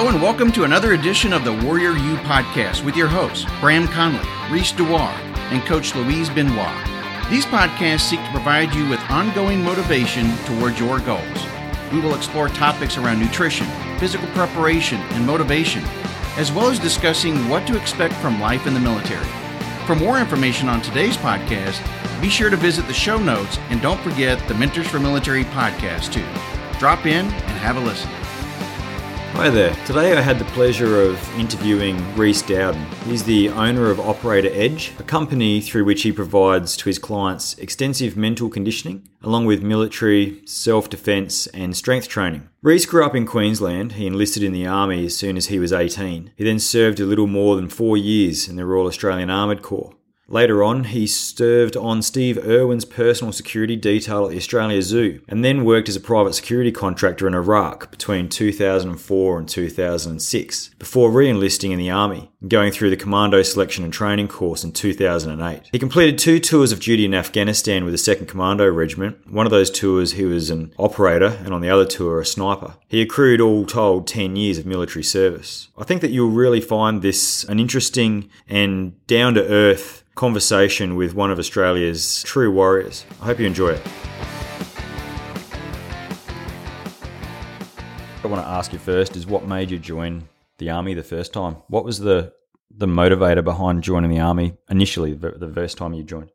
Hello and welcome to another edition of the Warrior U podcast with your hosts, Bram Connolly, Reese Dewar, and Coach Louise Benoit. These podcasts seek to provide you with ongoing motivation towards your goals. We will explore topics around nutrition, physical preparation, and motivation, as well as discussing what to expect from life in the military. For more information on today's podcast, be sure to visit the show notes and don't forget the Mentors for Military podcast too. Drop in and have a listen. Hi there. Today I had the pleasure of interviewing Rhys Dowden. He's the owner of Operator Edge, a company through which he provides to his clients extensive mental conditioning, along with military, self defense, and strength training. Reese grew up in Queensland. He enlisted in the Army as soon as he was 18. He then served a little more than four years in the Royal Australian Armoured Corps. Later on, he served on Steve Irwin's personal security detail at the Australia Zoo and then worked as a private security contractor in Iraq between 2004 and 2006 before re enlisting in the Army and going through the Commando Selection and Training course in 2008. He completed two tours of duty in Afghanistan with the 2nd Commando Regiment. One of those tours, he was an operator, and on the other tour, a sniper. He accrued all told 10 years of military service. I think that you'll really find this an interesting and down to earth conversation with one of Australia's true warriors. I hope you enjoy it. I want to ask you first is what made you join the army the first time? What was the the motivator behind joining the army initially the, the first time you joined?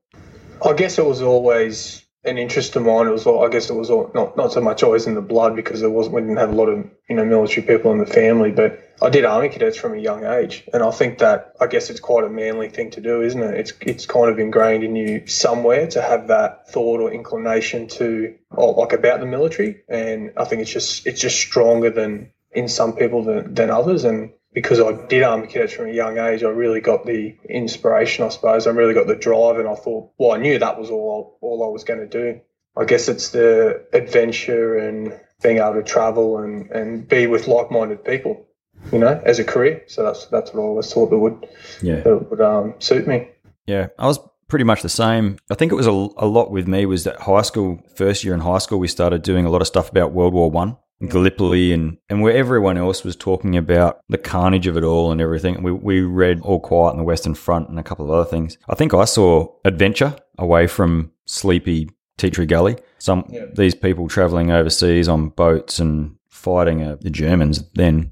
I guess it was always an interest of mine. It was, I guess, it was not not so much always in the blood because there wasn't we didn't have a lot of you know military people in the family, but I did army cadets from a young age, and I think that I guess it's quite a manly thing to do, isn't it? It's it's kind of ingrained in you somewhere to have that thought or inclination to or like about the military, and I think it's just it's just stronger than in some people than, than others, and because I did army cadets from a young age, I really got the inspiration, I suppose. I really got the drive, and I thought, well, I knew that was all all I was going to do. I guess it's the adventure and being able to travel and, and be with like minded people, you know, as a career. So that's that's what I always thought that would yeah that would um, suit me. Yeah, I was pretty much the same. I think it was a, a lot with me was that high school first year in high school we started doing a lot of stuff about World War One Gallipoli and, and where everyone else was talking about the carnage of it all and everything. We, we read All Quiet on the Western Front and a couple of other things. I think I saw adventure away from sleepy Tea Tree Gully. Some yeah. these people traveling overseas on boats and fighting uh, the Germans then.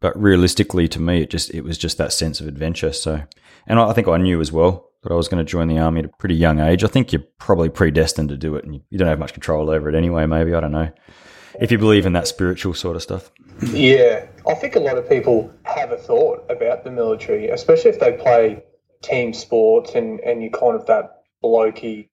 But realistically, to me, it just it was just that sense of adventure. So, and I, I think I knew as well that I was going to join the army at a pretty young age. I think you're probably predestined to do it, and you, you don't have much control over it anyway. Maybe I don't know if you believe in that spiritual sort of stuff. Yeah, I think a lot of people have a thought about the military, especially if they play team sports and, and you kind of that blokey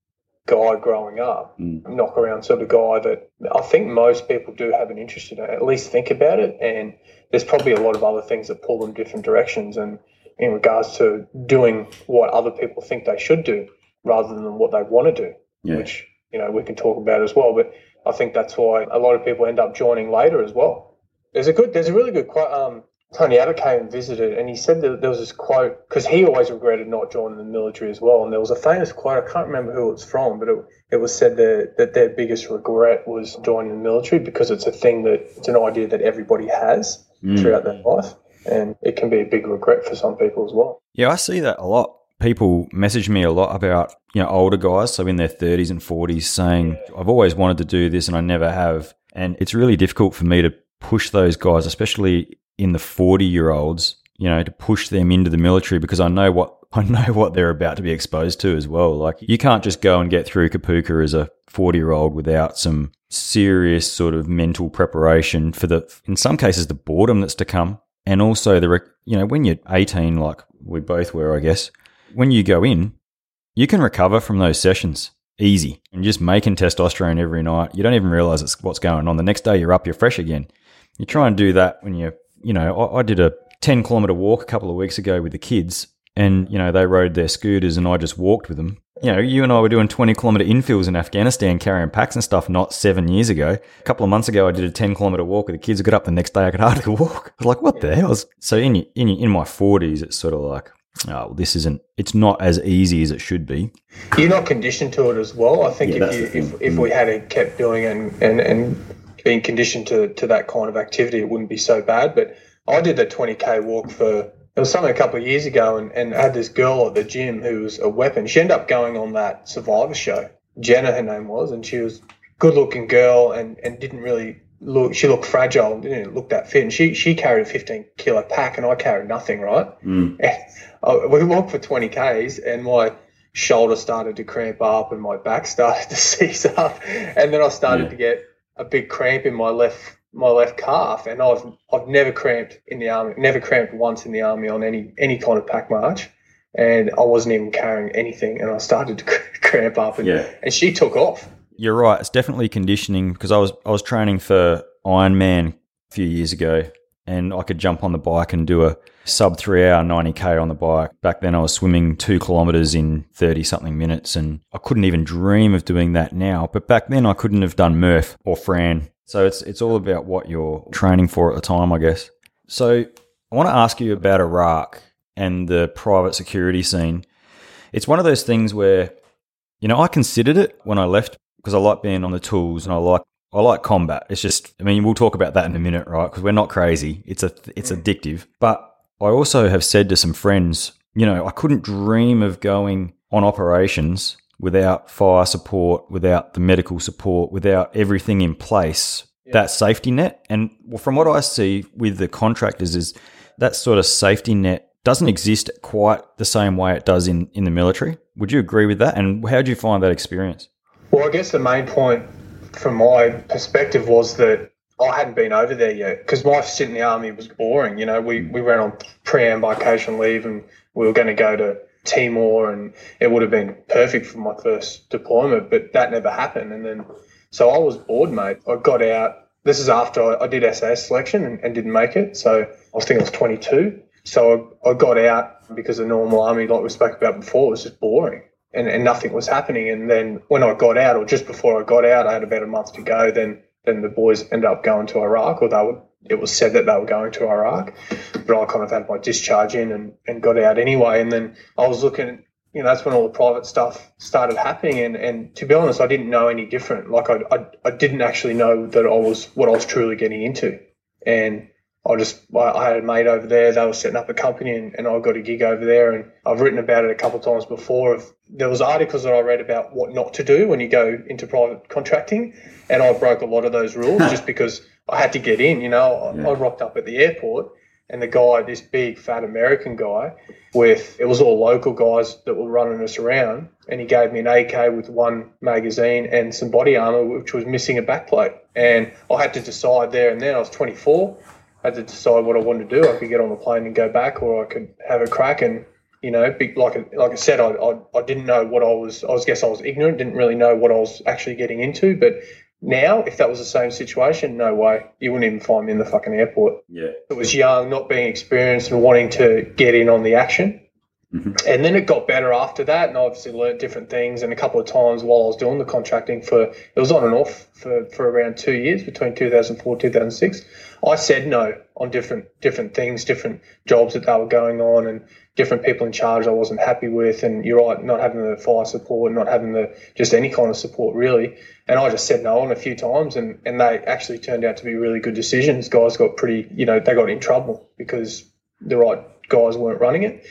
guy growing up, mm. knock around sort of guy that I think most people do have an interest in at least think about it. And there's probably a lot of other things that pull them different directions and in regards to doing what other people think they should do rather than what they want to do, yeah. which, you know, we can talk about as well. But I think that's why a lot of people end up joining later as well. There's a good, there's a really good quote. Um, Tony Abbott came and visited, and he said that there was this quote because he always regretted not joining the military as well. And there was a famous quote. I can't remember who it's from, but it, it was said that, that their biggest regret was joining the military because it's a thing that it's an idea that everybody has mm. throughout their life, and it can be a big regret for some people as well. Yeah, I see that a lot people message me a lot about you know older guys, so in their thirties and forties, saying I've always wanted to do this and I never have, and it's really difficult for me to push those guys, especially in the forty year olds, you know, to push them into the military because I know what I know what they're about to be exposed to as well. Like you can't just go and get through Kapooka as a 40 year old without some serious sort of mental preparation for the, in some cases, the boredom that's to come. And also the, you know, when you're 18, like we both were, I guess, when you go in, you can recover from those sessions easy and just making testosterone every night. You don't even realize it's what's going on. The next day you're up, you're fresh again. You try and do that when you're, you know, I, I did a 10 kilometer walk a couple of weeks ago with the kids and, you know, they rode their scooters and I just walked with them. You know, you and I were doing 20 kilometer infills in Afghanistan carrying packs and stuff not seven years ago. A couple of months ago, I did a 10 kilometer walk with the kids. I got up the next day, I could hardly walk. I was like, what the hell? So in, in, in my 40s, it's sort of like, oh, this isn't, it's not as easy as it should be. You're not conditioned to it as well. I think yeah, if, you, if, if we had kept doing and, and, and being conditioned to, to that kind of activity, it wouldn't be so bad. But I did the 20k walk for it was something a couple of years ago, and, and I had this girl at the gym who was a weapon. She ended up going on that Survivor show. Jenna, her name was, and she was good looking girl and, and didn't really look. She looked fragile, didn't look that fit. And she she carried a 15 kilo pack, and I carried nothing. Right? Mm. I, we walked for 20 k's, and my shoulder started to cramp up, and my back started to seize up, and then I started yeah. to get a big cramp in my left my left calf, and I've I've never cramped in the army, never cramped once in the army on any any kind of pack march, and I wasn't even carrying anything, and I started to cramp up, and, yeah. and she took off. You're right. It's definitely conditioning because I was I was training for Ironman a few years ago, and I could jump on the bike and do a sub three hour 90k on the bike. Back then, I was swimming two kilometers in 30 something minutes, and I couldn't even dream of doing that now. But back then, I couldn't have done Murph or Fran so it's it's all about what you're training for at the time, I guess. So I want to ask you about Iraq and the private security scene. It's one of those things where, you know, I considered it when I left because I like being on the tools and I like I like combat. It's just, I mean, we'll talk about that in a minute, right? Because we're not crazy. It's a it's mm. addictive. But I also have said to some friends, you know, I couldn't dream of going on operations without fire support, without the medical support, without everything in place, yeah. that safety net. And from what I see with the contractors, is that sort of safety net doesn't exist quite the same way it does in, in the military. Would you agree with that? And how do you find that experience? Well, I guess the main point from my perspective was that I hadn't been over there yet because my stint in the army was boring. You know, we, we went on pre-embarkation leave and we were going to go to Timor, and it would have been perfect for my first deployment, but that never happened. And then, so I was bored, mate. I got out. This is after I, I did SAS selection and, and, didn't make it. So I was thinking I was 22. So I, I got out because the normal army, like we spoke about before, was just boring. And, and nothing was happening. And then when I got out, or just before I got out, I had about a month to go. Then then the boys ended up going to Iraq, or they would it was said that they were going to Iraq, but I kind of had my discharge in and, and got out anyway. And then I was looking, you know, that's when all the private stuff started happening. And, and to be honest, I didn't know any different. Like I, I, I didn't actually know that I was what I was truly getting into. And I just, I had a mate over there. They were setting up a company, and, and I got a gig over there. And I've written about it a couple of times before. Of there was articles that I read about what not to do when you go into private contracting, and I broke a lot of those rules just because I had to get in. You know, yeah. I, I rocked up at the airport, and the guy, this big fat American guy, with it was all local guys that were running us around, and he gave me an AK with one magazine and some body armor, which was missing a backplate. And I had to decide there and then. I was 24 had to decide what I wanted to do. I could get on the plane and go back, or I could have a crack and you know, like like I said, I, I, I didn't know what I was. I was guess I was ignorant, didn't really know what I was actually getting into. But now, if that was the same situation, no way, you wouldn't even find me in the fucking airport. Yeah, it was young, not being experienced, and wanting to get in on the action. Mm-hmm. And then it got better after that, and I obviously learned different things. And a couple of times while I was doing the contracting for, it was on and off for, for around two years between 2004 2006. I said no on different different things, different jobs that they were going on, and different people in charge I wasn't happy with. And you're right, not having the fire support, not having the just any kind of support really. And I just said no on a few times, and and they actually turned out to be really good decisions. Guys got pretty, you know, they got in trouble because the right guys weren't running it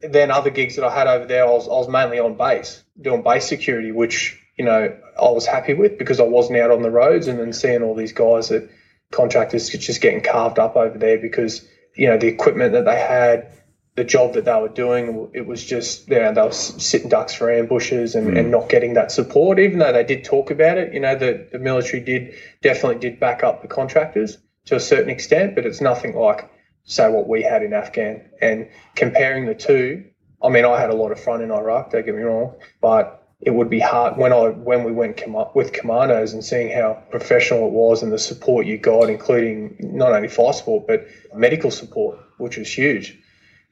then other gigs that I had over there, I was, I was mainly on base, doing base security, which, you know, I was happy with because I wasn't out on the roads and then seeing all these guys that contractors just getting carved up over there because, you know, the equipment that they had, the job that they were doing, it was just, you know, they were sitting ducks for ambushes and, mm. and not getting that support, even though they did talk about it. You know, the, the military did definitely did back up the contractors to a certain extent, but it's nothing like, say, what we had in Afghan. And comparing the two, I mean, I had a lot of fun in Iraq, don't get me wrong, but it would be hard when I when we went com- with commandos and seeing how professional it was and the support you got, including not only fire support but medical support, which was huge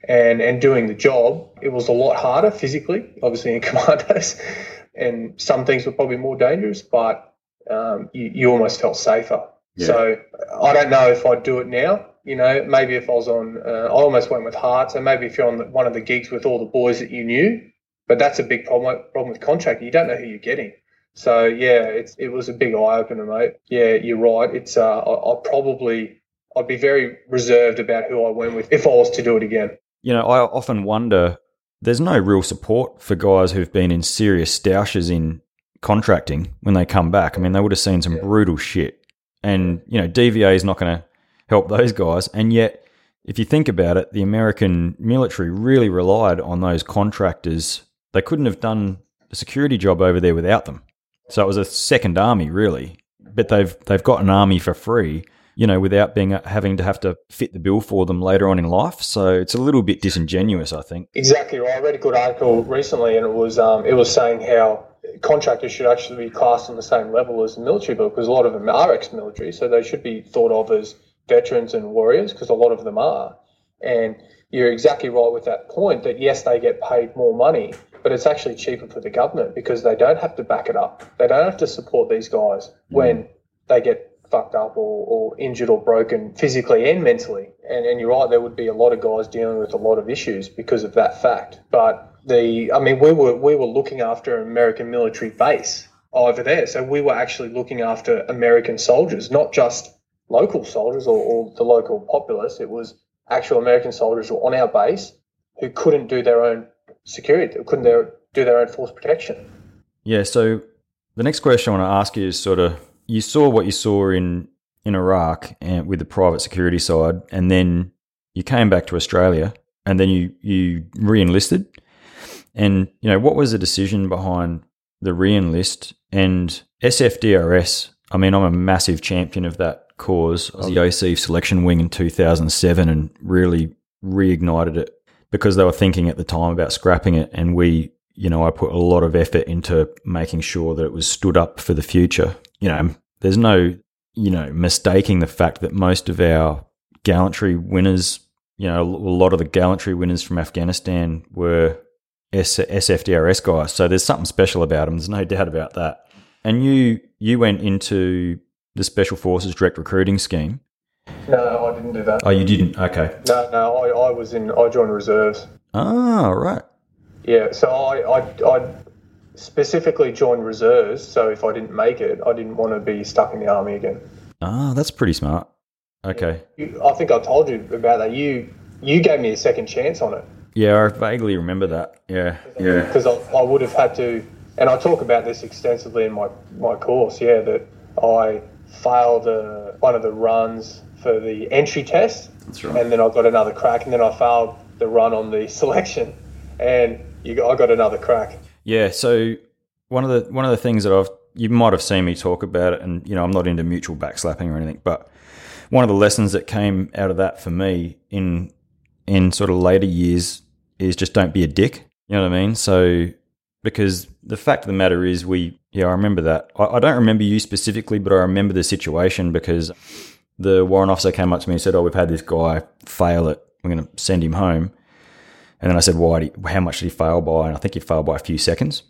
and and doing the job, it was a lot harder physically, obviously in commandos, and some things were probably more dangerous, but um, you, you almost felt safer. Yeah. So I don't know if I'd do it now. You know, maybe if I was on, uh, I almost went with heart. So maybe if you're on the, one of the gigs with all the boys that you knew, but that's a big problem. Problem with contract, you don't know who you're getting. So yeah, it's it was a big eye opener, mate. Yeah, you're right. It's uh, I, I probably I'd be very reserved about who I went with if I was to do it again you know, I often wonder there's no real support for guys who've been in serious stoushes in contracting when they come back. I mean, they would have seen some yeah. brutal shit. And, you know, DVA is not going to help those guys. And yet, if you think about it, the American military really relied on those contractors. They couldn't have done the security job over there without them. So it was a second army, really. But they've they've got an army for free you know, without being having to have to fit the bill for them later on in life. So it's a little bit disingenuous, I think. Exactly right. I read a good article recently, and it was um, it was saying how contractors should actually be classed on the same level as the military because a lot of them are ex-military, so they should be thought of as veterans and warriors because a lot of them are. And you're exactly right with that point that yes, they get paid more money, but it's actually cheaper for the government because they don't have to back it up. They don't have to support these guys mm. when they get fucked up or, or injured or broken physically and mentally. And, and you're right, there would be a lot of guys dealing with a lot of issues because of that fact. But the, I mean, we were we were looking after an American military base over there, so we were actually looking after American soldiers, not just local soldiers or, or the local populace. It was actual American soldiers were on our base who couldn't do their own security, couldn't do their own force protection. Yeah. So the next question I want to ask you is sort of you saw what you saw in in Iraq and with the private security side, and then you came back to Australia, and then you you re-enlisted. And you know what was the decision behind the re-enlist and SFDRS? I mean, I'm a massive champion of that cause. Was the um, OC selection wing in 2007 and really reignited it because they were thinking at the time about scrapping it, and we you know, I put a lot of effort into making sure that it was stood up for the future. You know, there's no, you know, mistaking the fact that most of our gallantry winners, you know, a lot of the gallantry winners from Afghanistan were S- SFDRS guys. So there's something special about them. There's no doubt about that. And you you went into the Special Forces Direct Recruiting Scheme. No, I didn't do that. Oh, you didn't? Okay. No, no, I, I was in. I joined reserves. Ah, right. Yeah, so I, I, I specifically joined reserves. So if I didn't make it, I didn't want to be stuck in the army again. Ah, that's pretty smart. Okay. You, I think I told you about that. You you gave me a second chance on it. Yeah, I vaguely remember that. Yeah, yeah. Because I, I would have had to, and I talk about this extensively in my my course. Yeah, that I failed uh, one of the runs for the entry test. That's right. And then I got another crack, and then I failed the run on the selection, and you, I got another crack. Yeah. So one of the one of the things that I've you might have seen me talk about it, and you know I'm not into mutual backslapping or anything, but one of the lessons that came out of that for me in in sort of later years is just don't be a dick. You know what I mean? So because the fact of the matter is, we yeah, I remember that. I, I don't remember you specifically, but I remember the situation because the warrant officer came up to me and said, "Oh, we've had this guy fail it. We're going to send him home." And then I said, why? How much did he fail by? And I think he failed by a few seconds.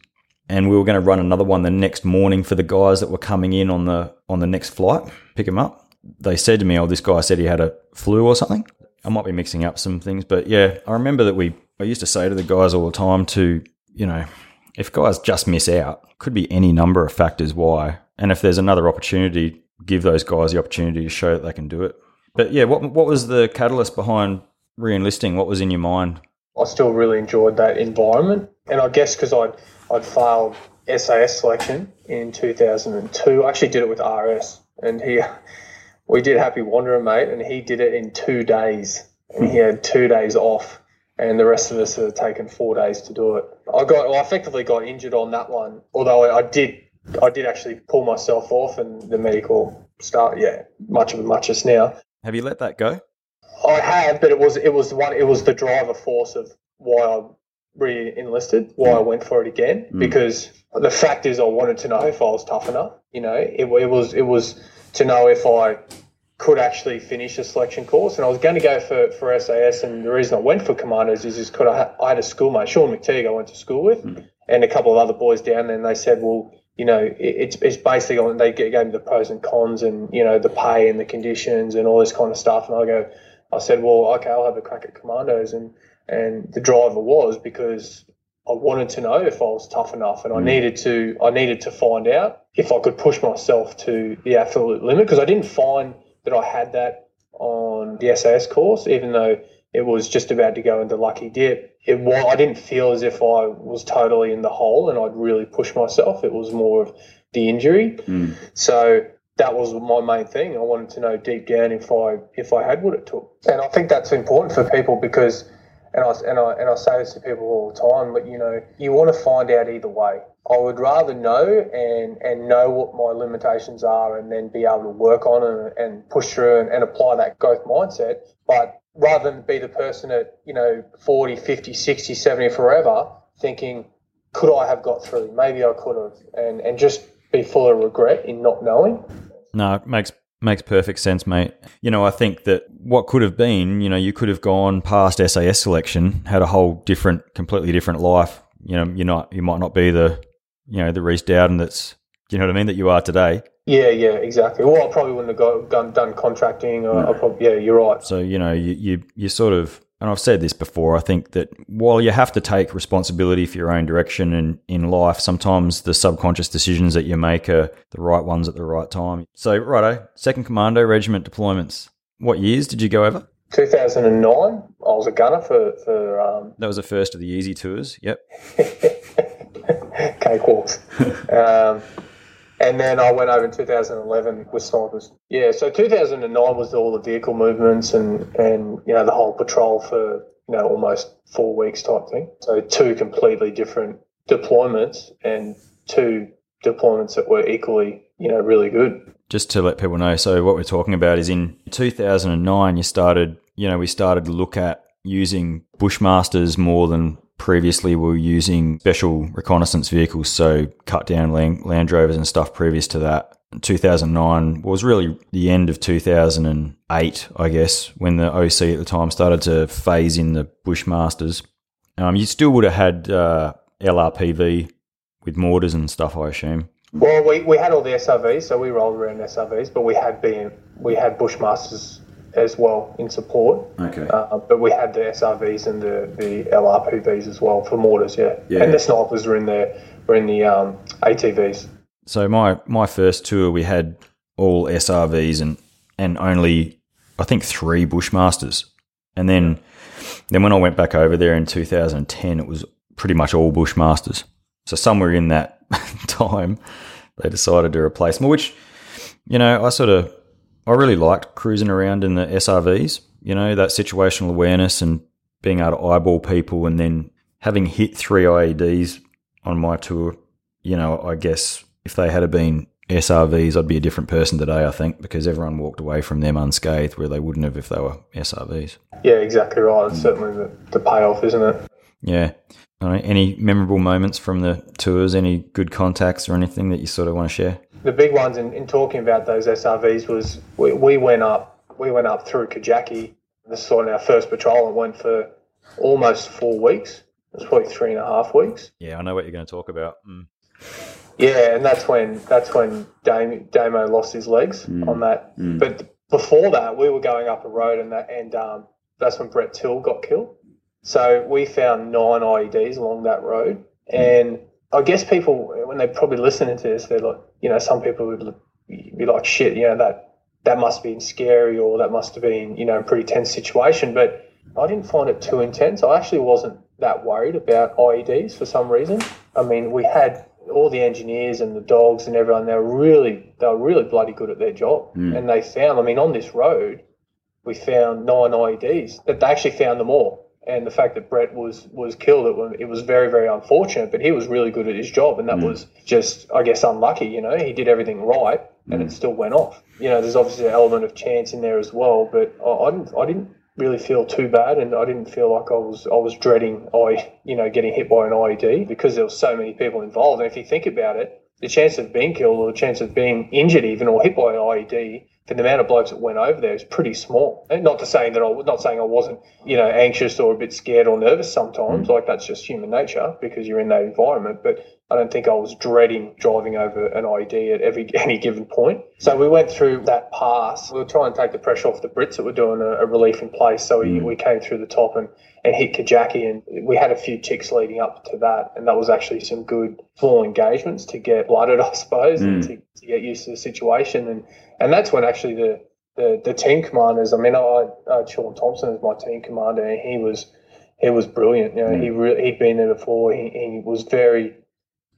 And we were going to run another one the next morning for the guys that were coming in on the on the next flight, pick him up. They said to me, "Oh, this guy said he had a flu or something." I might be mixing up some things, but yeah, I remember that we. I used to say to the guys all the time to, you know, if guys just miss out, could be any number of factors why. And if there's another opportunity, give those guys the opportunity to show that they can do it. But yeah, what what was the catalyst behind re-enlisting? What was in your mind? I still really enjoyed that environment. And I guess because I'd, I'd failed SAS selection in 2002, I actually did it with RS. And he, we did Happy Wanderer, mate, and he did it in two days. And he had two days off. and the rest of us had taken four days to do it. I got, well, I effectively got injured on that one, although I, I did, I did actually pull myself off, and the medical start, yeah, much of a muchness now. Have you let that go? I have, but it was it was one it was the driver force of why I re-enlisted, why I went for it again, Mm. because the fact is I wanted to know if I was tough enough. You know, it, it was it was to know if I could actually finish a selection course, and I was going to go for, for SAS. And the reason I went for commandos is because I, had- I had a schoolmate, Sean McTeague, I went to school with, hmm. and a couple of other boys down there, and they said, well. You know, it, it's it's basically on. They gave me the pros and cons, and you know the pay and the conditions and all this kind of stuff. And I go, I said, well, okay, I'll have a crack at commandos, and and the driver was because I wanted to know if I was tough enough, and I hmm. needed to I needed to find out if I could push myself to the absolute limit because I didn't find that I had that on the SAS course, even though it was just about to go into lucky dip. It was, I didn't feel as if I was totally in the hole and I'd really push myself. It was more of the injury. Hmm. So that was my main thing. I wanted to know deep down if I if I had what it took, and I think that's important for people because, and I and I and I say this to people all the time, but you know, you want to find out either way. I would rather know and and know what my limitations are, and then be able to work on it and push through and, and apply that growth mindset. But rather than be the person at you know 40, 50, 60, 70 forever thinking, could I have got through? Maybe I could have, and and just be full of regret in not knowing. No, it makes makes perfect sense, mate. You know, I think that what could have been, you know, you could have gone past SAS selection, had a whole different, completely different life. You know, you're not, you might not be the, you know, the Rhys Dowden that's, you know what I mean, that you are today. Yeah, yeah, exactly. Well, I probably wouldn't have got, done, done contracting. Or I probably, yeah, you're right. So you know, you, you you sort of, and I've said this before. I think that while you have to take responsibility for your own direction in in life, sometimes the subconscious decisions that you make are the right ones at the right time. So, righto, Second Commando Regiment deployments. What years did you go over? 2009, I was a gunner for for um, That was the first of the easy tours. Yep. cakewalks. um, and then I went over in 2011 with snipers. Yeah, so 2009 was all the vehicle movements and, and you know, the whole patrol for, you know, almost four weeks type thing. So two completely different deployments and two deployments that were equally, you know, really good. just to let people know, so what we're talking about is in 2009, you started, you know, we started to look at using Bushmasters more than previously we were using special reconnaissance vehicles, so cut down Land, Land Rovers and stuff previous to that. 2009 was really the end of 2008, I guess, when the OC at the time started to phase in the Bushmasters. Um, you still would have had uh, LRPV with mortars and stuff, I assume. Well, we, we had all the SRVs, so we rolled around SRVs, but we had been we had Bushmasters as well in support. Okay. Uh, but we had the SRVs and the, the LRPVs as well for mortars, yeah. Yeah. And the snipers were in the were in the um, ATVs. So my my first tour, we had all SRVs and and only I think three Bushmasters, and then then when I went back over there in 2010, it was pretty much all Bushmasters. So somewhere in that time, they decided to replace me, which you know I sort of I really liked cruising around in the SRVs. You know that situational awareness and being able to eyeball people, and then having hit three IEDs on my tour. You know, I guess if they had been SRVs, I'd be a different person today, I think, because everyone walked away from them unscathed where they wouldn't have if they were SRVs. Yeah, exactly right. It's certainly the, the payoff, isn't it? Yeah. Right. Any memorable moments from the tours? Any good contacts or anything that you sort of want to share? The big ones in, in talking about those SRVs was we, we went up we went up through Kajaki. This is on our first patrol and went for almost four weeks. It was probably three and a half weeks. Yeah, I know what you're going to talk about. Mm. Yeah, and that's when that's when Dame, Damo lost his legs on that. But before that, we were going up a road, and that and um, that's when Brett Till got killed. So we found nine IEDs along that road, and I guess people when they probably listening to this, they're like, you know, some people would be like, shit, you know, that that must have been scary, or that must have been, you know, a pretty tense situation. But I didn't find it too intense. I actually wasn't that worried about IEDs for some reason. I mean, we had all the engineers and the dogs and everyone. They were really, they were really bloody good at their job, hmm. and they found. I mean, on this road, we found nine IEDs. That they actually found them all, and the fact that Brett was was killed, it, it was very very unfortunate. But he was really good at his job, and that mm. was just I guess unlucky. You know, he did everything right, and mm. it still went off. You know, there's obviously an element of chance in there as well, but I, I didn't I didn't really feel too bad, and I didn't feel like I was I was dreading I you know getting hit by an IED because there were so many people involved. And if you think about it, the chance of being killed or the chance of being injured even or hit by an IED for the amount of blokes that went over there is pretty small. And not to say that I not saying I wasn't, you know, anxious or a bit scared or nervous sometimes. Mm. Like that's just human nature because you're in that environment. But I don't think I was dreading driving over an ID at every any given point. So we went through that pass. We were trying to take the pressure off the Brits that were doing a, a relief in place. So we, mm. we came through the top and, and hit Kajaki and we had a few ticks leading up to that. And that was actually some good full engagements to get blooded, I suppose, mm. and to, to get used to the situation. And and that's when actually the the, the team commanders. I mean, I uh, Sean Thompson is my team commander, and he was he was brilliant. You know, mm. he re- he'd been there before. He, he was very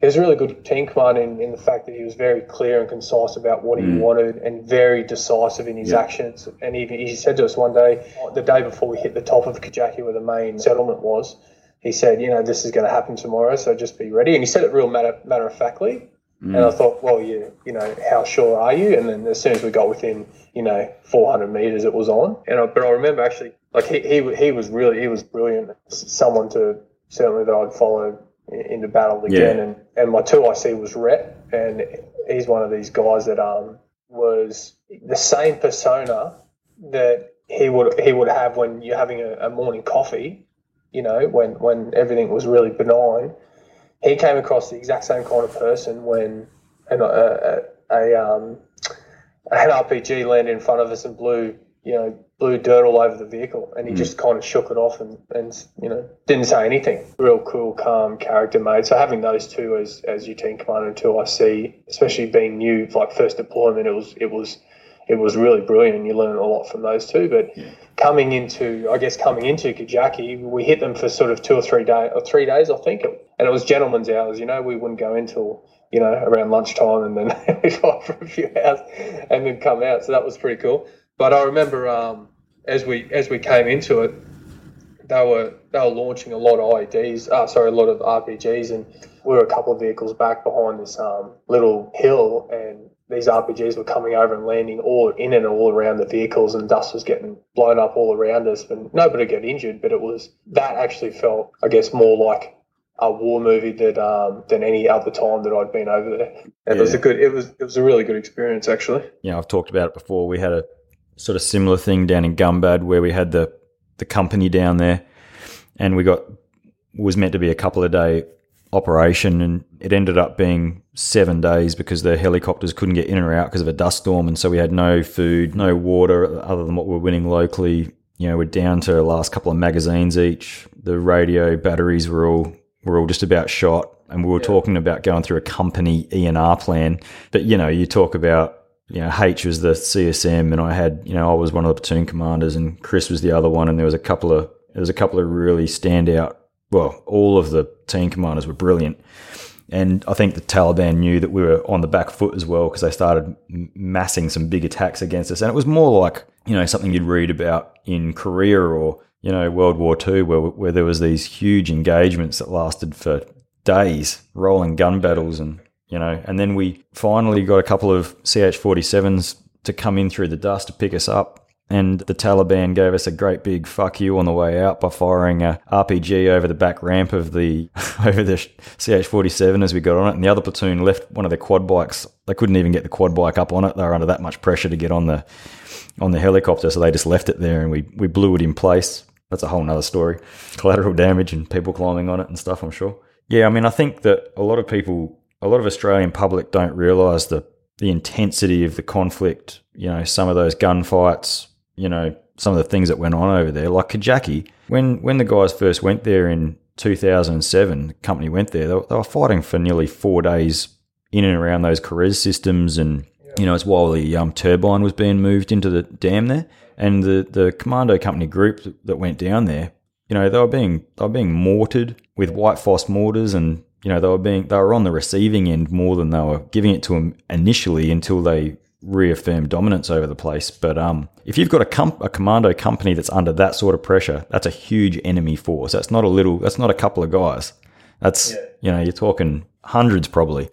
he was a really good team commander in, in, the fact that he was very clear and concise about what he mm. wanted and very decisive in his yeah. actions. And he, he said to us one day, the day before we hit the top of Kajaki, where the main settlement was, he said, you know, this is going to happen tomorrow, so just be ready. And he said it real matter matter of factly. Mm. And I thought, well, you, you know, how sure are you? And then as soon as we got within, you know, 400 meters, it was on. And I, but I remember actually, like he, he, he was really, he was brilliant. Someone to certainly that I'd follow into battle again. Yeah. And, and my two IC was Rhett, and he's one of these guys that um was the same persona that he would he would have when you're having a, a morning coffee. You know, when when everything was really benign he came across the exact same kind of person when an, a, a, a um, an RPG landed in front of us and blew you know blew dirt all over the vehicle, and he mm. just kind of shook it off and, and you know didn't say anything. Real cool, calm character made. So having those two as as your team commander until I see, especially being new, like first deployment, it was it was it was really brilliant. And you learn a lot from those two. But yeah. coming into, I guess, coming into Kajaki, we hit them for sort of two or three days, or three days, I think, and it was gentlemen's hours. You know, we wouldn't go until you know around lunchtime, and then we'd fight for a few hours, and then come out. So that was pretty cool. But I remember um, as we as we came into it, they were they were launching a lot of IEDs, uh, sorry, a lot of RPGs, and we were a couple of vehicles back behind this um, little hill, and these RPGs were coming over and landing all in and all around the vehicles, and dust was getting blown up all around us. And nobody got injured, but it was that actually felt, I guess, more like a war movie that um, than any other time that I'd been over there. And yeah. It was a good, it was it was a really good experience actually. Yeah, I've talked about it before. We had a sort of similar thing down in Gumbad where we had the the company down there, and we got was meant to be a couple of day operation, and it ended up being seven days because the helicopters couldn't get in or out because of a dust storm, and so we had no food, no water other than what we we're winning locally. You know, we're down to the last couple of magazines each. The radio batteries were all were all just about shot, and we were yeah. talking about going through a company E and R plan. But you know, you talk about you know, H was the CSM, and I had, you know, I was one of the platoon commanders, and Chris was the other one, and there was a couple of there was a couple of really standout well, all of the team commanders were brilliant. And I think the Taliban knew that we were on the back foot as well because they started massing some big attacks against us. And it was more like, you know, something you'd read about in Korea or, you know, World War II, where, where there was these huge engagements that lasted for days, rolling gun battles and, you know, and then we finally got a couple of CH 47s to come in through the dust to pick us up and the Taliban gave us a great big fuck you on the way out by firing a RPG over the back ramp of the over the CH47 as we got on it. And the other platoon left one of their quad bikes. They couldn't even get the quad bike up on it. They were under that much pressure to get on the on the helicopter, so they just left it there and we we blew it in place. That's a whole nother story. Collateral damage and people climbing on it and stuff. I'm sure. Yeah, I mean, I think that a lot of people, a lot of Australian public don't realise the the intensity of the conflict. You know, some of those gunfights you know, some of the things that went on over there, like Kajaki. When when the guys first went there in 2007, the company went there, they were, they were fighting for nearly four days in and around those Karez systems, and you know, it's while the um, turbine was being moved into the dam there, and the the commando company group that went down there, you know, they were being they were being mortared with white phos mortars, and you know, they were being they were on the receiving end more than they were giving it to them initially until they reaffirmed dominance over the place. But um, if you've got a, com- a commando company that's under that sort of pressure, that's a huge enemy force. That's not a little. That's not a couple of guys. That's yeah. you know you're talking hundreds probably.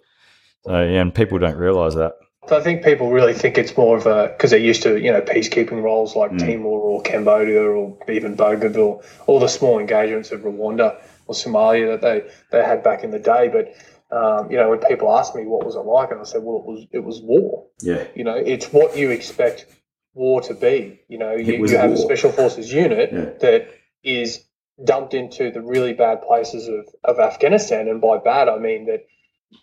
So yeah, and people don't realise that. I think people really think it's more of a because they're used to you know peacekeeping roles like mm. Timor or Cambodia or even Bougainville, all the small engagements of Rwanda or Somalia that they, they had back in the day. But um, you know, when people ask me what was it like, and I said, well, it was it was war. Yeah. You know, it's what you expect war to be. You know, you, you have a special forces unit yeah. that is dumped into the really bad places of, of Afghanistan, and by bad I mean that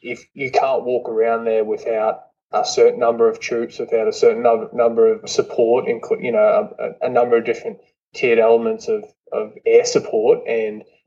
if you can't walk around there without a certain number of troops, without a certain number of support, include you know a, a, number of different tiered elements of, of air support and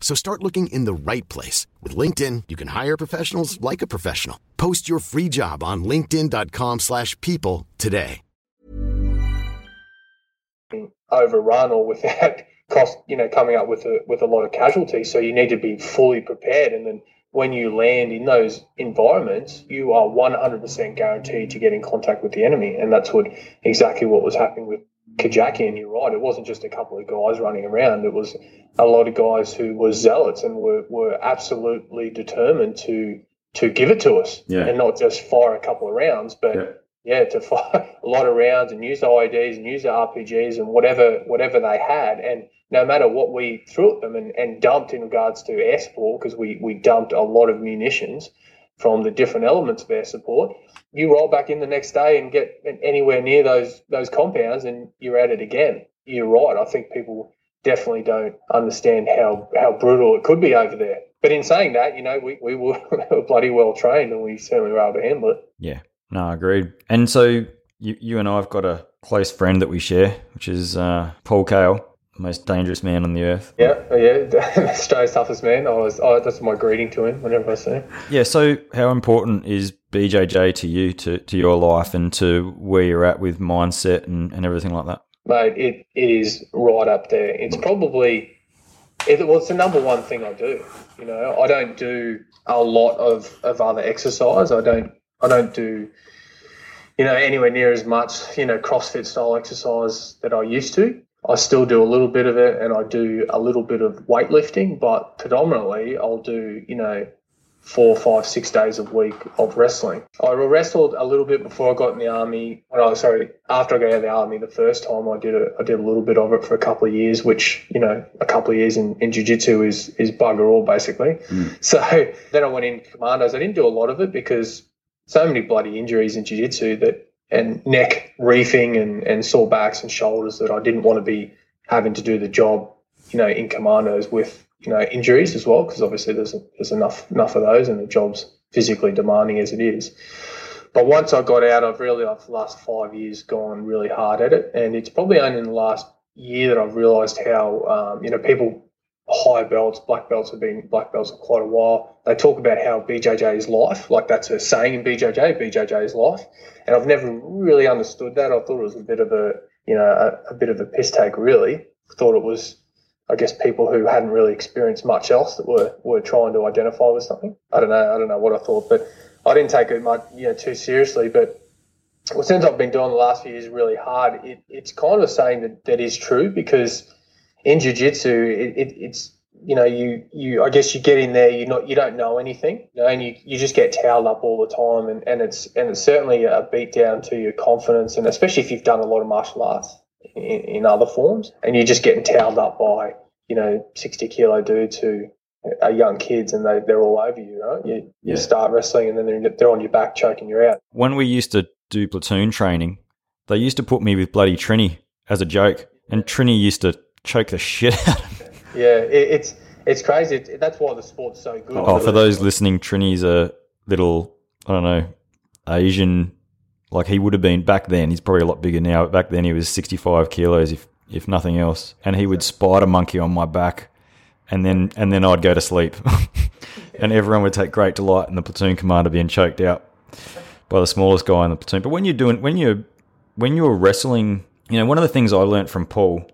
So start looking in the right place. With LinkedIn, you can hire professionals like a professional. Post your free job on linkedin.com slash people today. Overrun or without cost, you know, coming up with a, with a lot of casualties. So you need to be fully prepared and then when you land in those environments, you are 100% guaranteed to get in contact with the enemy. And that's what exactly what was happening with Kajaki. And you're right, it wasn't just a couple of guys running around, it was a lot of guys who were zealots and were, were absolutely determined to to give it to us yeah. and not just fire a couple of rounds, but yeah. yeah. to fire a lot of rounds and use the IEDs and use the RPGs and whatever whatever they had. And no matter what we threw at them and, and dumped in regards to air support, because we, we dumped a lot of munitions from the different elements of air support, you roll back in the next day and get anywhere near those those compounds and you're at it again. You're right. I think people definitely don't understand how, how brutal it could be over there. But in saying that, you know, we, we were, bloody well trained and we certainly were able to handle it. Yeah, no, agreed. And so you, you and I have got a close friend that we share, which is uh, Paul Cale most dangerous man on the earth. Yeah, oh, yeah, Australia's toughest man. I was, oh, that's my greeting to him whenever I see him. Yeah. So, how important is BJJ to you, to, to your life, and to where you're at with mindset and, and everything like that? Mate, it, it is right up there. It's probably it, well, it's the number one thing I do. You know, I don't do a lot of, of other exercise. I don't I don't do you know anywhere near as much you know CrossFit style exercise that I used to. I still do a little bit of it and I do a little bit of weightlifting, but predominantly I'll do, you know, four, five, six days a week of wrestling. I wrestled a little bit before I got in the army. When I sorry, after I got out of the army the first time, I did a, I did a little bit of it for a couple of years, which you know, a couple of years in, in jiu-jitsu is is bugger all basically. Mm. So then I went in commandos. I didn't do a lot of it because so many bloody injuries in jiu-jitsu that and neck reefing and, and sore backs and shoulders that I didn't want to be having to do the job, you know, in commandos with, you know, injuries as well, because obviously there's, there's enough, enough of those and the job's physically demanding as it is. But once I got out, I've really, I've the last five years gone really hard at it. And it's probably only in the last year that I've realized how, um, you know, people high belts, black belts have been black belts for quite a while. They talk about how BJJ is life, like that's a saying in BJJ, BJJ is life. And I've never really understood that. I thought it was a bit of a, you know, a, a bit of a piss take, really. I thought it was, I guess, people who hadn't really experienced much else that were, were trying to identify with something. I don't know. I don't know what I thought, but I didn't take it much, you know, too seriously. But well, since I've been doing the last few years really hard, it, it's kind of a saying that, that is true because – in jiu-jitsu it, it, it's you know you you I guess you get in there you not you don't know anything you know, and you, you just get towed up all the time and, and it's and it's certainly a beat down to your confidence and especially if you've done a lot of martial arts in, in other forms and you're just getting towed up by you know 60 kilo dudes who are young kids and they, they're all over you right you, yeah. you start wrestling and then they're, they're on your back choking you out when we used to do platoon training they used to put me with bloody Trini as a joke and Trini used to choke the shit out of me. Yeah, it, it's it's crazy. It, that's why the sport's so good. Oh, for those listening, Trini's a little I don't know Asian Like he would have been back then. He's probably a lot bigger now. But back then he was 65 kilos, if if nothing else. And he would spider monkey on my back, and then and then I'd go to sleep, and everyone would take great delight in the platoon commander being choked out by the smallest guy in the platoon. But when you're doing when you're when you're wrestling, you know, one of the things I learned from Paul,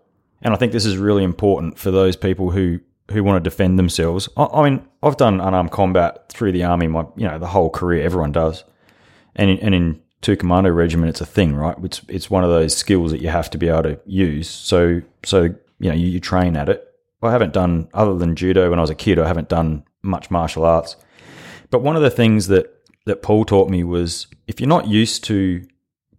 and I think this is really important for those people who who want to defend themselves. I, I mean, I've done unarmed combat through the army, my you know, the whole career. Everyone does, and in, and in two commando regiment, it's a thing, right? It's it's one of those skills that you have to be able to use. So so you know, you, you train at it. I haven't done other than judo when I was a kid. I haven't done much martial arts. But one of the things that that Paul taught me was if you're not used to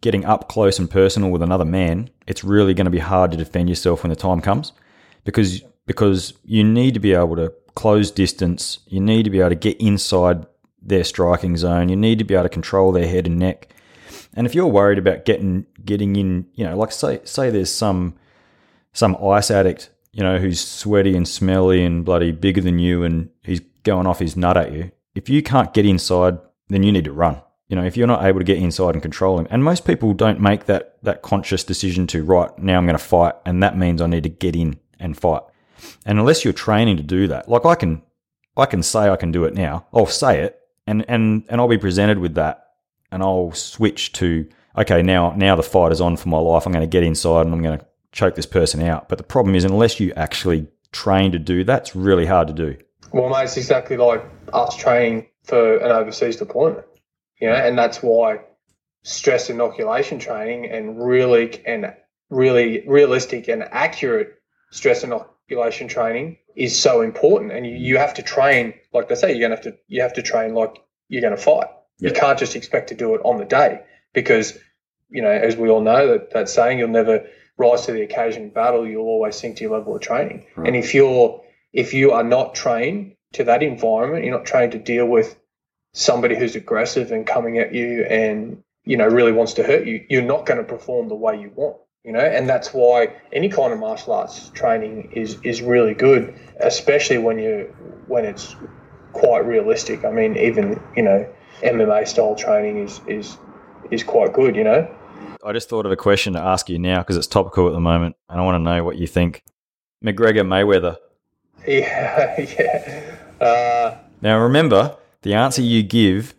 getting up close and personal with another man, it's really going to be hard to defend yourself when the time comes because because you need to be able to close distance, you need to be able to get inside their striking zone, you need to be able to control their head and neck. And if you're worried about getting getting in, you know, like say say there's some some ice addict, you know, who's sweaty and smelly and bloody bigger than you and he's going off his nut at you. If you can't get inside, then you need to run. You know, if you're not able to get inside and control him, and most people don't make that that conscious decision to right now I'm going to fight, and that means I need to get in and fight. And unless you're training to do that, like I can, I can say I can do it now. I'll say it, and and and I'll be presented with that, and I'll switch to okay now now the fight is on for my life. I'm going to get inside and I'm going to choke this person out. But the problem is, unless you actually train to do that, it's really hard to do. Well, mate, it's exactly like us training for an overseas deployment you know, and that's why stress inoculation training and really and really realistic and accurate stress inoculation training is so important. And you, you have to train, like they say, you're gonna have to you have to train like you're gonna fight. You can't just expect to do it on the day because, you know, as we all know that that saying, you'll never rise to the occasion in battle, you'll always sink to your level of training. Right. And if you're if you are not trained to that environment, you're not trained to deal with somebody who's aggressive and coming at you and you know really wants to hurt you, you're not going to perform the way you want. You know, and that's why any kind of martial arts training is is really good, especially when you when it's quite realistic. I mean, even you know, MMA style training is is is quite good. You know. I just thought of a question to ask you now because it's topical at the moment, and I want to know what you think. McGregor Mayweather. Yeah, yeah. Uh, now remember, the answer you give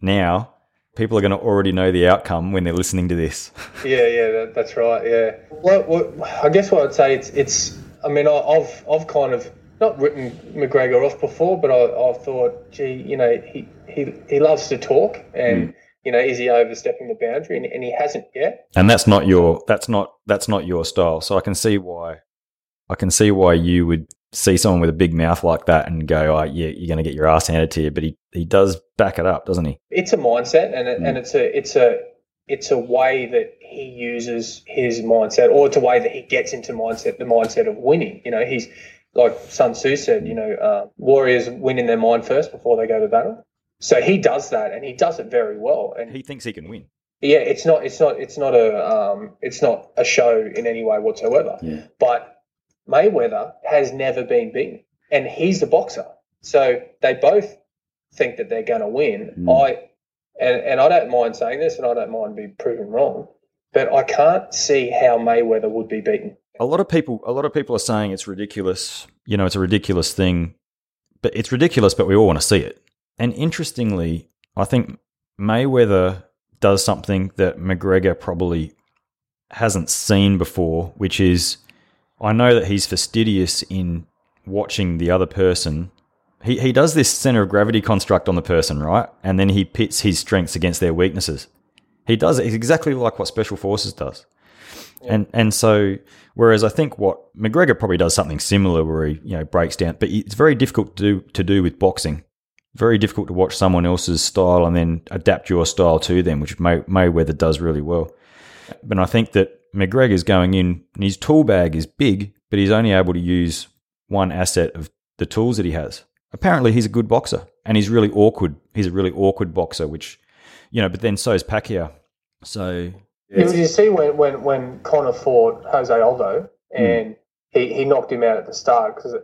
now, people are going to already know the outcome when they're listening to this. yeah, yeah, that, that's right. Yeah. Well, well, I guess what I'd say it's it's. I mean, I, I've I've kind of not written McGregor off before, but I, I've thought, gee, you know, he he he loves to talk and. Mm. You know, is he overstepping the boundary? And, and he hasn't yet. And that's not your that's not that's not your style. So I can see why I can see why you would see someone with a big mouth like that and go, "Oh, yeah, you're going to get your ass handed to you." But he, he does back it up, doesn't he? It's a mindset, and it, mm. and it's a it's a it's a way that he uses his mindset, or it's a way that he gets into mindset, the mindset of winning. You know, he's like Sun Tzu said, you know, uh, warriors win in their mind first before they go to battle. So he does that, and he does it very well. And he thinks he can win. Yeah, it's not, it's not, it's not a, um, it's not a show in any way whatsoever. Yeah. But Mayweather has never been beaten, and he's a boxer. So they both think that they're going to win. Mm. I and and I don't mind saying this, and I don't mind being proven wrong, but I can't see how Mayweather would be beaten. A lot of people, a lot of people are saying it's ridiculous. You know, it's a ridiculous thing, but it's ridiculous. But we all want to see it. And interestingly, I think Mayweather does something that McGregor probably hasn't seen before, which is I know that he's fastidious in watching the other person. He he does this center of gravity construct on the person, right? And then he pits his strengths against their weaknesses. He does it. He's exactly like what Special Forces does. Yeah. And and so whereas I think what McGregor probably does something similar where he you know breaks down, but it's very difficult to do to do with boxing. Very difficult to watch someone else's style and then adapt your style to them, which May, Mayweather does really well. But I think that McGregor's going in, and his tool bag is big, but he's only able to use one asset of the tools that he has. Apparently, he's a good boxer, and he's really awkward. He's a really awkward boxer, which, you know, but then so is Pacquiao. So. You, you see when, when, when Conor fought Jose Aldo hmm. and mm. he, he knocked him out at the start because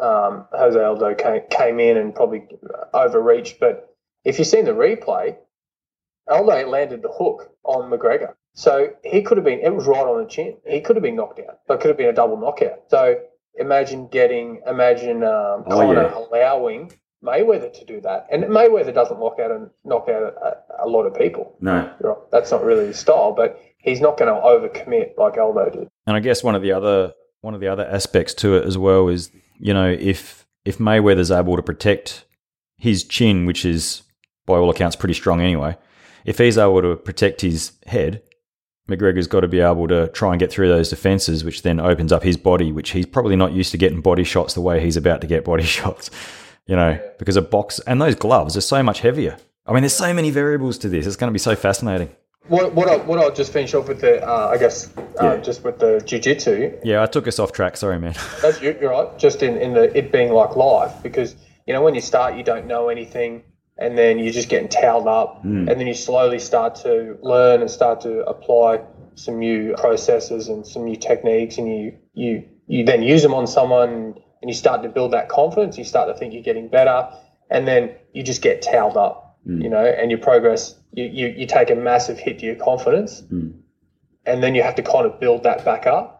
um, Jose Aldo came, came in and probably overreached. But if you've seen the replay, Aldo landed the hook on McGregor. So he could have been, it was right on the chin. He could have been knocked out, but it could have been a double knockout. So imagine getting, imagine um, Oh, Conor yeah. allowing Mayweather to do that. And Mayweather doesn't knock out and knock out a, a lot of people. No. Right. That's not really his style, but he's not going to overcommit like Aldo did. And I guess one of the other one of the other aspects to it as well is, you know, if if Mayweather's able to protect his chin, which is by all accounts pretty strong anyway, if he's able to protect his head, McGregor's got to be able to try and get through those defenses, which then opens up his body, which he's probably not used to getting body shots the way he's about to get body shots. You know, because a box and those gloves are so much heavier. I mean, there's so many variables to this. It's going to be so fascinating. What, what, I, what I'll just finish off with the, uh, I guess, uh, Yeah. just with the jiu-jitsu, Yeah, I took us off track. Sorry, man. That's you're you're right. Just in, in the it being like life, because you know when you start, you don't know anything, and then you're just getting towed up, hmm. and then you slowly start to learn and start to apply some new processes and some new techniques, and you you you then use them on someone, and you start to build that confidence. You start to think you're getting better, and then you just get towed up, hmm. you know, and your progress. You, you, you take a massive hit to your confidence, hmm. and then you have to kind of build that back up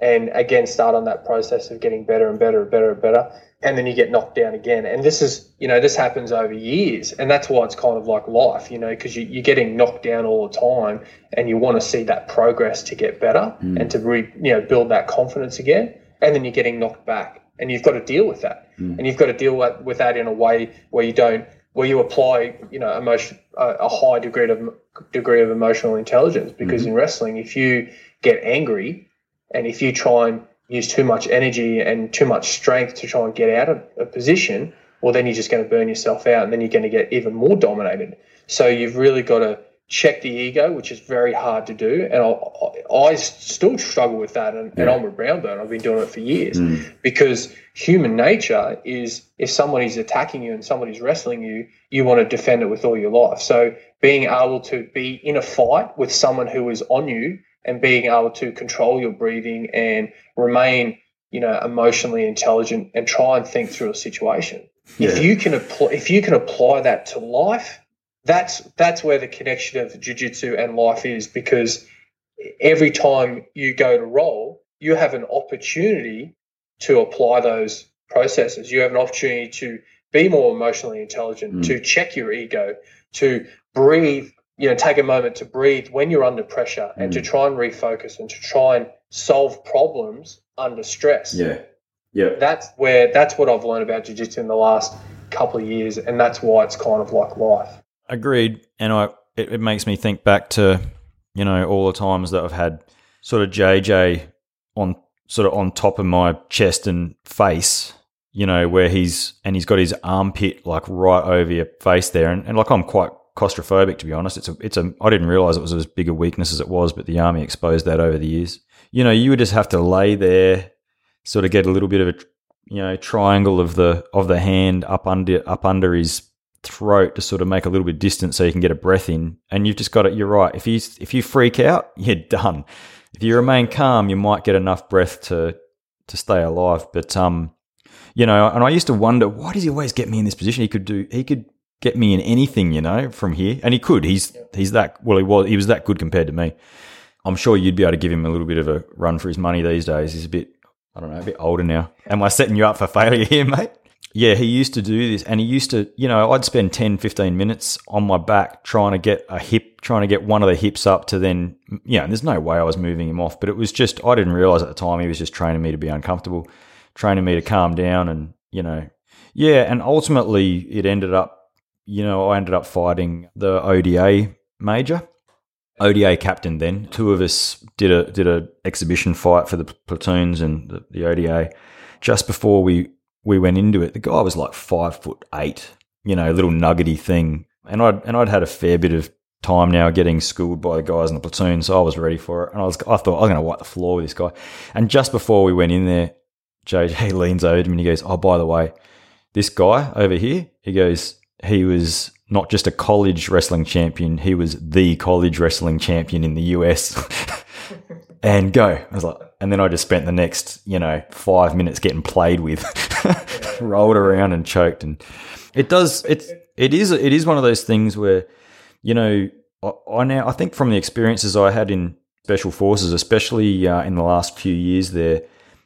and again start on that process of getting better and better and better and better and then you get knocked down again. And this is you know this happens over years and that's why it's kind of like life you know because you, you're getting knocked down all the time and you want to see that progress to get better hmm. and to re, you know build that confidence again and then you're getting knocked back and you've got to deal with that. Hmm. And you've got to deal with, with that in a way where you don't where you apply you know emotion a, a high degree of degree of emotional intelligence because hmm. in wrestling if you get angry and if you try and use too much energy and too much strength to try and get out of a position, well, then you're just going to burn yourself out and then you're going to get even more dominated. So you've really got to check the ego, which is very hard to do. And I, I still struggle with that. And, and I'm a brown belt. I've been doing it for years hmm. because human nature is if somebody's attacking you and somebody's wrestling you, you want to defend it with all your life. So being able to be in a fight with someone who is on you and being able to control your breathing and remain, you know, emotionally intelligent and try and think through a situation. If you can apply, if you can apply that to life, that's that's where the connection of jujitsu and life is because every time you go to roll, you have an opportunity to apply those processes. You have an opportunity to be more emotionally intelligent, mm. to check your ego, to breathe, you know, take a moment to breathe when you're under pressure and to mm. try and refocus and to try and solve problems under stress. Yeah. Yeah. That's where that's what I've learned about jiu-jitsu in the last couple of years and that's why it's kind of like life. Agreed. And I it, it makes me think back to, you know, all the times that I've had sort of JJ on sort of on top of my chest and face, you know, where he's and he's got his armpit like right over your face there. And, and like I'm quite claustrophobic to be honest. It's a it's a I didn't realise it was as big a weakness as it was, but the army exposed that over the years. You know, you would just have to lay there, sort of get a little bit of a you know, triangle of the of the hand up under up under his throat to sort of make a little bit of distance so you can get a breath in. And you've just got it. You're right. If you if you freak out, you're done. If you remain calm, you might get enough breath to to stay alive. But um, you know, and I used to wonder why does he always get me in this position? He could do. He could get me in anything, you know, from here, and he could. He's he's that well. He was he was that good compared to me. I'm sure you'd be able to give him a little bit of a run for his money these days. He's a bit, I don't know, a bit older now. Am I setting you up for failure here, mate? Yeah, he used to do this and he used to, you know, I'd spend 10, 15 minutes on my back trying to get a hip, trying to get one of the hips up to then, you know, and there's no way I was moving him off, but it was just, I didn't realize at the time he was just training me to be uncomfortable, training me to calm down and, you know, yeah. And ultimately it ended up, you know, I ended up fighting the ODA major. ODA captain then. Two of us did a did a exhibition fight for the platoons and the, the ODA. Just before we we went into it, the guy was like five foot eight, you know, little nuggety thing. And I'd and I'd had a fair bit of time now getting schooled by the guys in the platoon, so I was ready for it. And I was I thought I was going to wipe the floor with this guy. And just before we went in there, JJ leans over to me and he goes, "Oh, by the way, this guy over here," he goes, "He was not just a college wrestling champion, he was the college wrestling champion in the US." and go. I was like, and then I just spent the next, you know, five minutes getting played with, rolled around and choked. And it does, it's, it is, it is one of those things where, you know, I, I now I think from the experiences I had in special forces, especially uh, in the last few years there,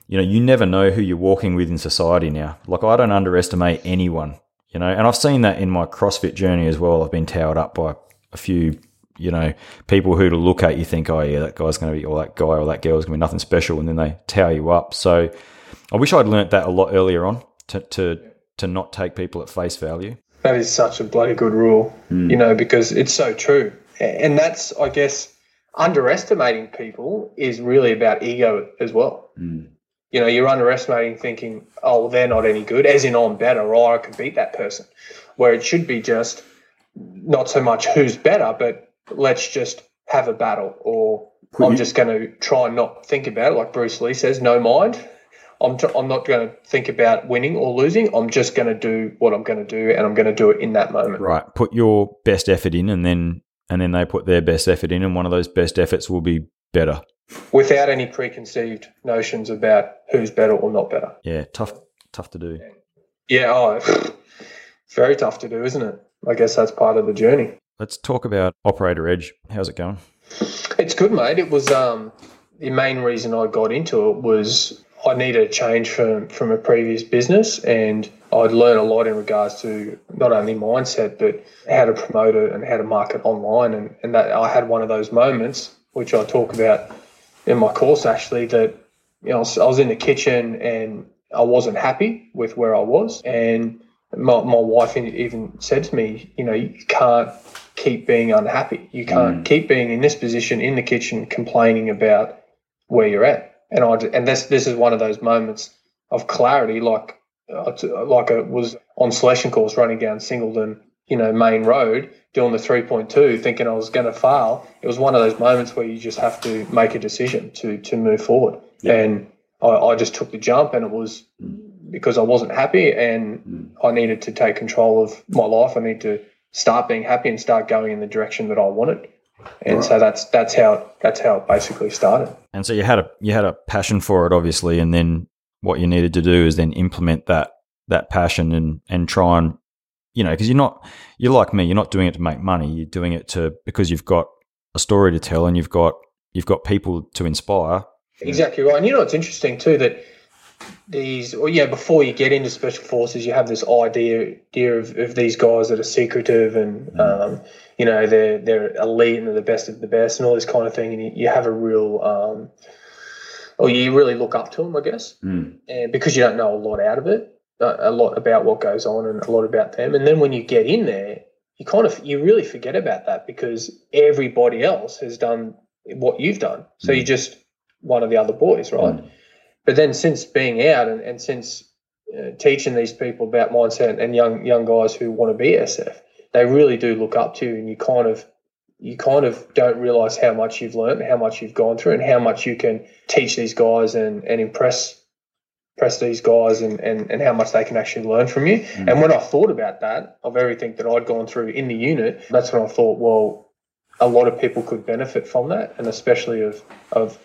you know, you never know who you're walking with in society now. Like I don't underestimate anyone, you know, and I've seen that in my CrossFit journey as well. I've been towered up by a few, you know, people who to look at you think, oh yeah, that guy's going to be, or that guy or that girl's going to be nothing special, and then they tower you up. So I wish I'd learnt that a lot earlier on to to to not take people at face value. That is such a bloody good rule, mm. you know, because it's so true, and that's I guess underestimating people is really about ego as well. Mm. You know, you're underestimating thinking, oh, well, they're not any good, as in I'm better or I can beat that person. Where it should be just not so much who's better, but let's just have a battle or I'm mm-hmm. just going to try and not think about it. Like Bruce Lee says, no mind. I'm, tr- I'm not going to think about winning or losing. I'm just going to do what I'm going to do, and I'm going to do it in that moment. Right. Put your best effort in, and then and then they put their best effort in, and one of those best efforts will be better. Without any preconceived notions about who's better or not better. Yeah, tough, tough to do. Yeah, oh, it's very tough to do, isn't it? I guess that's part of the journey. Let's talk about Operator Edge. How's it going? It's good, mate. It was um, the main reason I got into it was I needed a change from from a previous business, and I'd learned a lot in regards to not only mindset but how to promote it and how to market online. And, and that I had one of those moments, which I talk about in my course actually, that you know I was, in the kitchen and I wasn't happy with where I was, and my, my wife even said to me, you know, you can't keep being unhappy. You can't mm. keep being in this position in the kitchen complaining about where you're at and I and this this is one of those moments of clarity, like uh, like it was on selection course running down Singleton, you know, main road, doing the three point two, thinking I was going to fail. It was one of those moments where you just have to make a decision to to move forward, yeah. and I, I, just took the jump, and it was because I wasn't happy, and. I needed to take control of my life. I need to start being happy and start going in the direction that I wanted and right. so that's that's how that's how it basically started. And so you had a you had a passion for it, obviously, and then what you needed to do is then implement that that passion and and try and you know because you're not you're like me, you're not doing it to make money, you're doing it to because you've got a story to tell and you've got you've got people to inspire. Exactly right, and you know it's interesting too that these, or yeah, before you get into special forces, you have this idea, idea of, of these guys that are secretive and, mm. um, you know, they're they're elite and they're the best of the best and all this kind of thing, and you, you have a real, um, or you really look up to them, I guess, mm. and because you don't know a lot out of it, a lot about what goes on and a lot about them, and then when you get in there, you kind of you really forget about that because everybody else has done what you've done, so mm. you're just one of the other boys, right? Mm. But then since being out and, and since uh, teaching these people about mindset and young young guys who want to be SF, they really do look up to you, and you kind of you kind of don't realize how much you've learned, how much you've gone through, and how much you can teach these guys and, and impress impress these guys and, and, and how much they can actually learn from you. Mm. And when I thought about that, of everything that I'd gone through in the unit, that's when I thought, well, a lot of people could benefit from that, and especially of of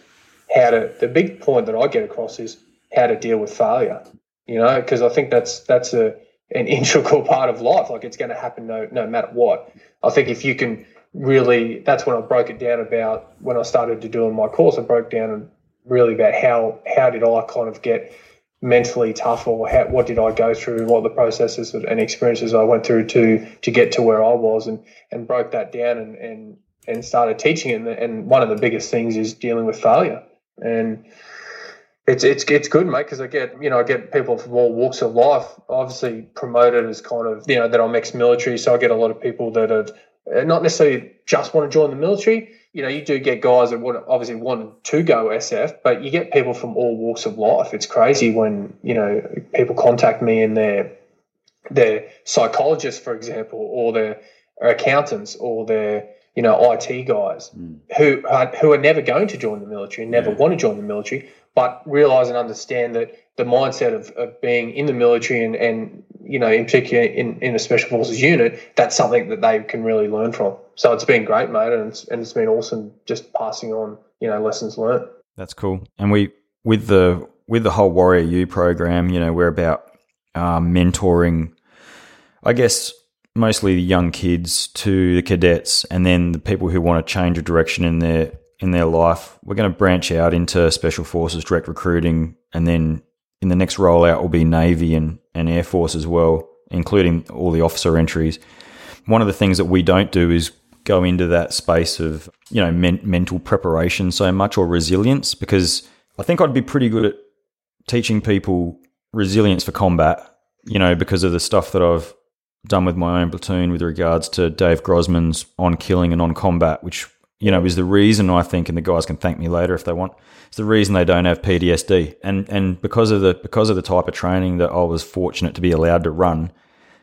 how to. The big point that I get across is how to deal with failure. You know, because I think that's that's a an integral part of life. Like it's going to happen no no matter what. I think if you can really, that's when I broke it down about when I started to do my course. I broke down really about how how did I kind of get mentally tough or how, what did I go through, what the processes and experiences I went through to to get to where I was, and and broke that down and and and started teaching. And, and one of the biggest things is dealing with failure and it's it's it's good, mate, because I get you know I get people from all walks of life. Obviously, promoted as kind of you know that I'm ex-military, so I get a lot of people that are not necessarily just want to join the military. You know, you do get guys that want obviously want to go SF, but you get people from all walks of life. It's crazy when you know people contact me and they're they're psychologists, for example, or they're accountants, or they're you know, IT guys mm. who are, who are never going to join the military and never yeah. want to join the military, but realize and understand that the mindset of, of being in the military and, and you know, in particular in, in a special forces unit, that's something that they can really learn from. So it's been great, mate, and it's, and it's been awesome just passing on, you know, lessons learned. That's cool. And we, with the, with the whole Warrior U program, you know, we're about uh, mentoring, I guess, mostly the young kids to the cadets, and then the people who want to change a direction in their in their life. We're going to branch out into special forces, direct recruiting, and then in the next rollout will be Navy and, and Air Force as well, including all the officer entries. One of the things that we don't do is go into that space of you know men- mental preparation so much or resilience because I think I'd be pretty good at teaching people resilience for combat. You know, because of the stuff that I've done with my own platoon with regards to Dave Grossman's on killing and on combat, which you know is the reason I think, and the guys can thank me later if they want. It's the reason they don't have PTSD, and and because of the because of the type of training that I was fortunate to be allowed to run,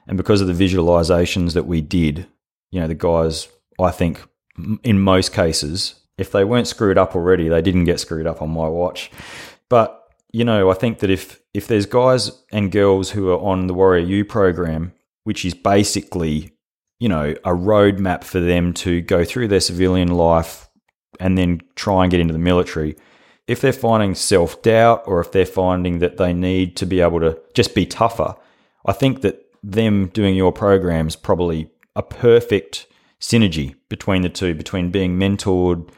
and because of the visualizations that we did, you know, the guys I think in most cases, if they weren't screwed up already, they didn't get screwed up on my watch. But you know, I think that if if there's guys and girls who are on the Warrior U program, which is basically you know a roadmap for them to go through their civilian life and then try and get into the military. If they're finding self doubt or if they're finding that they need to be able to just be tougher, I think that them doing your program is probably a perfect synergy between the two, between being mentored,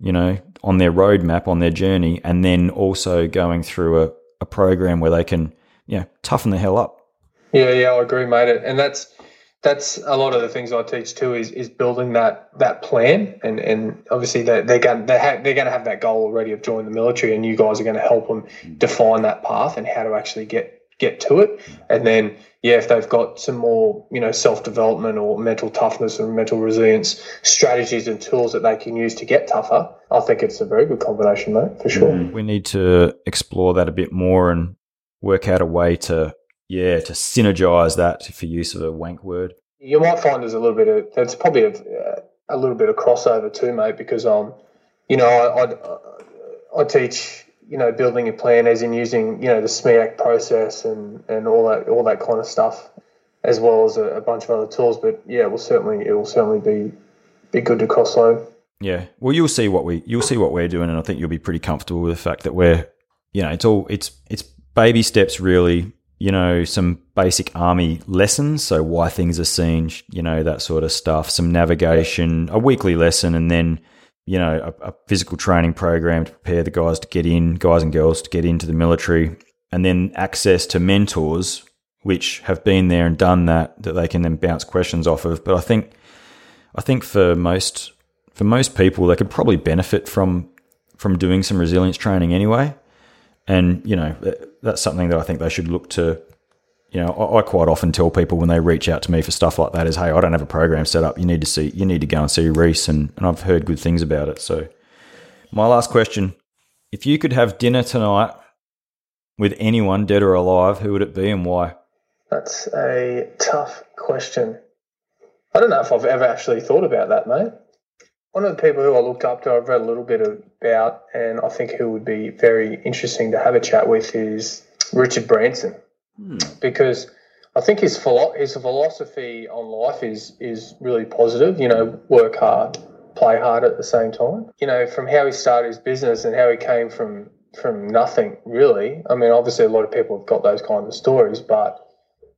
you know, on their roadmap, on their journey, and then also going through a, a program where they can, you know, toughen the hell up. Yeah, yeah, I agree, mate. And that's that's a lot of the things I teach too is is building that that plan. And and obviously they they're going they ha- they're going to have that goal already of joining the military and you guys are going to help them mm. define that path and how to actually get get to it. And then yeah if they've got some more you know self development or mental toughness and mental resilience strategies and tools that they can use to get tougher I think it's a very good combination mate for sure. Mm. We need to explore that a bit more and work out a way to yeah, to synergize that for use of a wank word. You might find there's a little bit of there's probably a, a little bit of crossover too, mate, because um, you know, I, I, I teach you know building a plan as in using you know the SMEAC process and and all that all that kind of stuff, as well as a, a bunch of other tools. But yeah, it will certainly it will certainly be be good to cross load. Yeah, well, you'll see what we you'll see what we're doing, and I think you'll be pretty comfortable with the fact that we're you know it's all it's it's baby steps really you know, some basic army lessons. So why things are seen, you know, that sort of stuff, some navigation, a weekly lesson, and then, you know, a, a, physical training program to prepare the guys to get in, guys and girls to get into the military, and then access to mentors which have been there and done that that they can then bounce questions off of. But I think, I think for most for most people, they could probably benefit from from doing some resilience training anyway. And, you know, that's something that I think they should look to. You know, I, I, quite often tell people when they reach out to me for stuff like that is, hey, I don't have a program set up. You need to see, you need to go and see Rhys, and, and I've heard good things about it. So, my last question: If you could have dinner tonight with anyone, dead or alive, who would it be and why? That's a tough question. I don't know if I've ever actually thought about that, mate. One of the people who I looked up to, I've read a little bit about, and I think who would be very interesting to have a chat with is Richard Branson, hmm. because I think his philo- his philosophy on life is is really positive. You know, work hard, play hard at the same time. You know, from how he started his business and how he came from from nothing really. I mean, obviously a lot of people have got those kinds of stories, but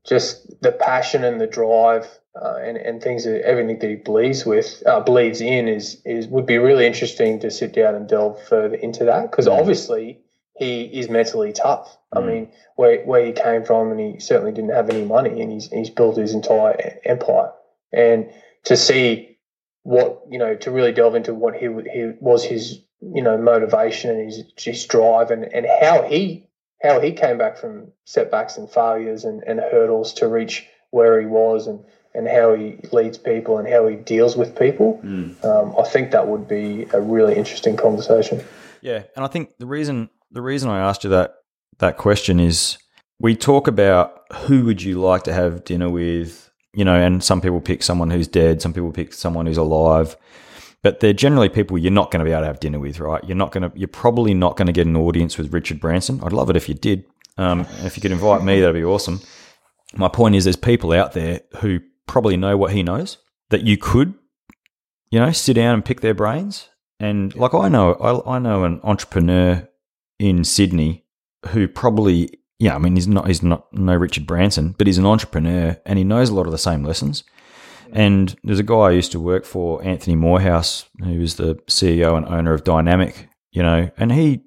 just the passion and the drive uh, and, and things that everything that he believes with uh, believes in is is would be really interesting to sit down and delve further into that because mm. obviously he is mentally tough. Mm. I mean, where where he came from, and he certainly didn't have any money, and he's he's built his entire empire. And to see what you know, to really delve into what he he was his you know motivation and his his drive, and and how he how he came back from setbacks and failures and, and hurdles to reach where he was, and and how he leads people and how he deals with people. Mm. Um, I think that would be a really interesting conversation. Yeah, and I think the reason the reason I asked you that that question is we talk about who would you like to have dinner with, you know, and some people pick someone who's dead, some people pick someone who's alive. But they're generally people you're not going to be able to have dinner with, right? You're not going to, you're probably not going to get an audience with Richard Branson. I'd love it if you did. Um, if you could invite me, that'd be awesome. My point is, there's people out there who probably know what he knows that you could, you know, sit down and pick their brains. And like I know, I, I know an entrepreneur in Sydney who probably yeah, I mean, he's not he's not no Richard Branson, but he's an entrepreneur and he knows a lot of the same lessons. And there's a guy I used to work for, Anthony Morehouse, who was the CEO and owner of Dynamic, you know, and he,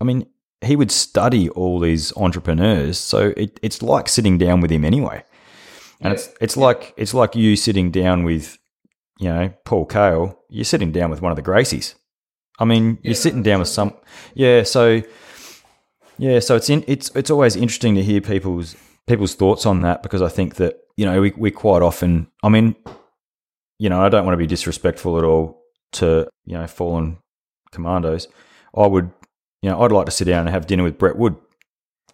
I mean, he would study all these entrepreneurs. So it, it's like sitting down with him anyway. And it's it's like it's like you sitting down with, you know, Paul Cale. You're sitting down with one of the Gracies. I mean, you're sitting down with some, yeah. So yeah, so it's in, it's it's always interesting to hear people's people's thoughts on that because I think that you know we we quite often. I mean, you know, I don't want to be disrespectful at all to you know fallen commandos. I would, you know, I'd like to sit down and have dinner with Brett Wood,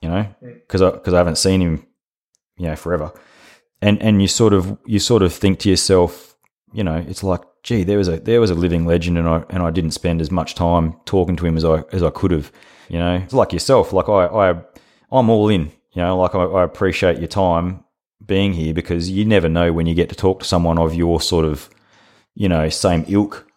you know, because I because I haven't seen him, you know, forever, and and you sort of you sort of think to yourself, you know, it's like, gee, there was a there was a living legend, and I and I didn't spend as much time talking to him as I as I could have you know, it's like yourself. Like I, I, I'm all in. You know, like I, I appreciate your time being here because you never know when you get to talk to someone of your sort of, you know, same ilk,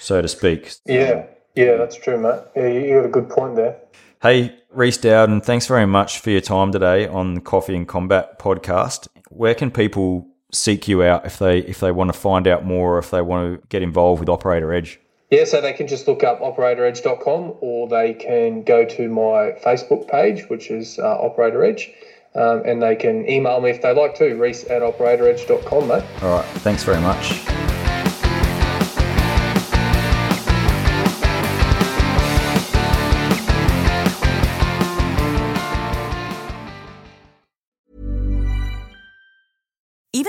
so to speak. Yeah, yeah, that's true, mate. Yeah, you got a good point there. Hey, Rhys Dowden, thanks very much for your time today on the Coffee and Combat podcast. Where can people seek you out if they if they want to find out more or if they want to get involved with Operator Edge? Yeah, so they can just look up operatoredge.com or they can go to my Facebook page, which is uh, Operator Edge, um, and they can email me if they like to, rhys at operatoredge.com, mate. All right, thanks very much.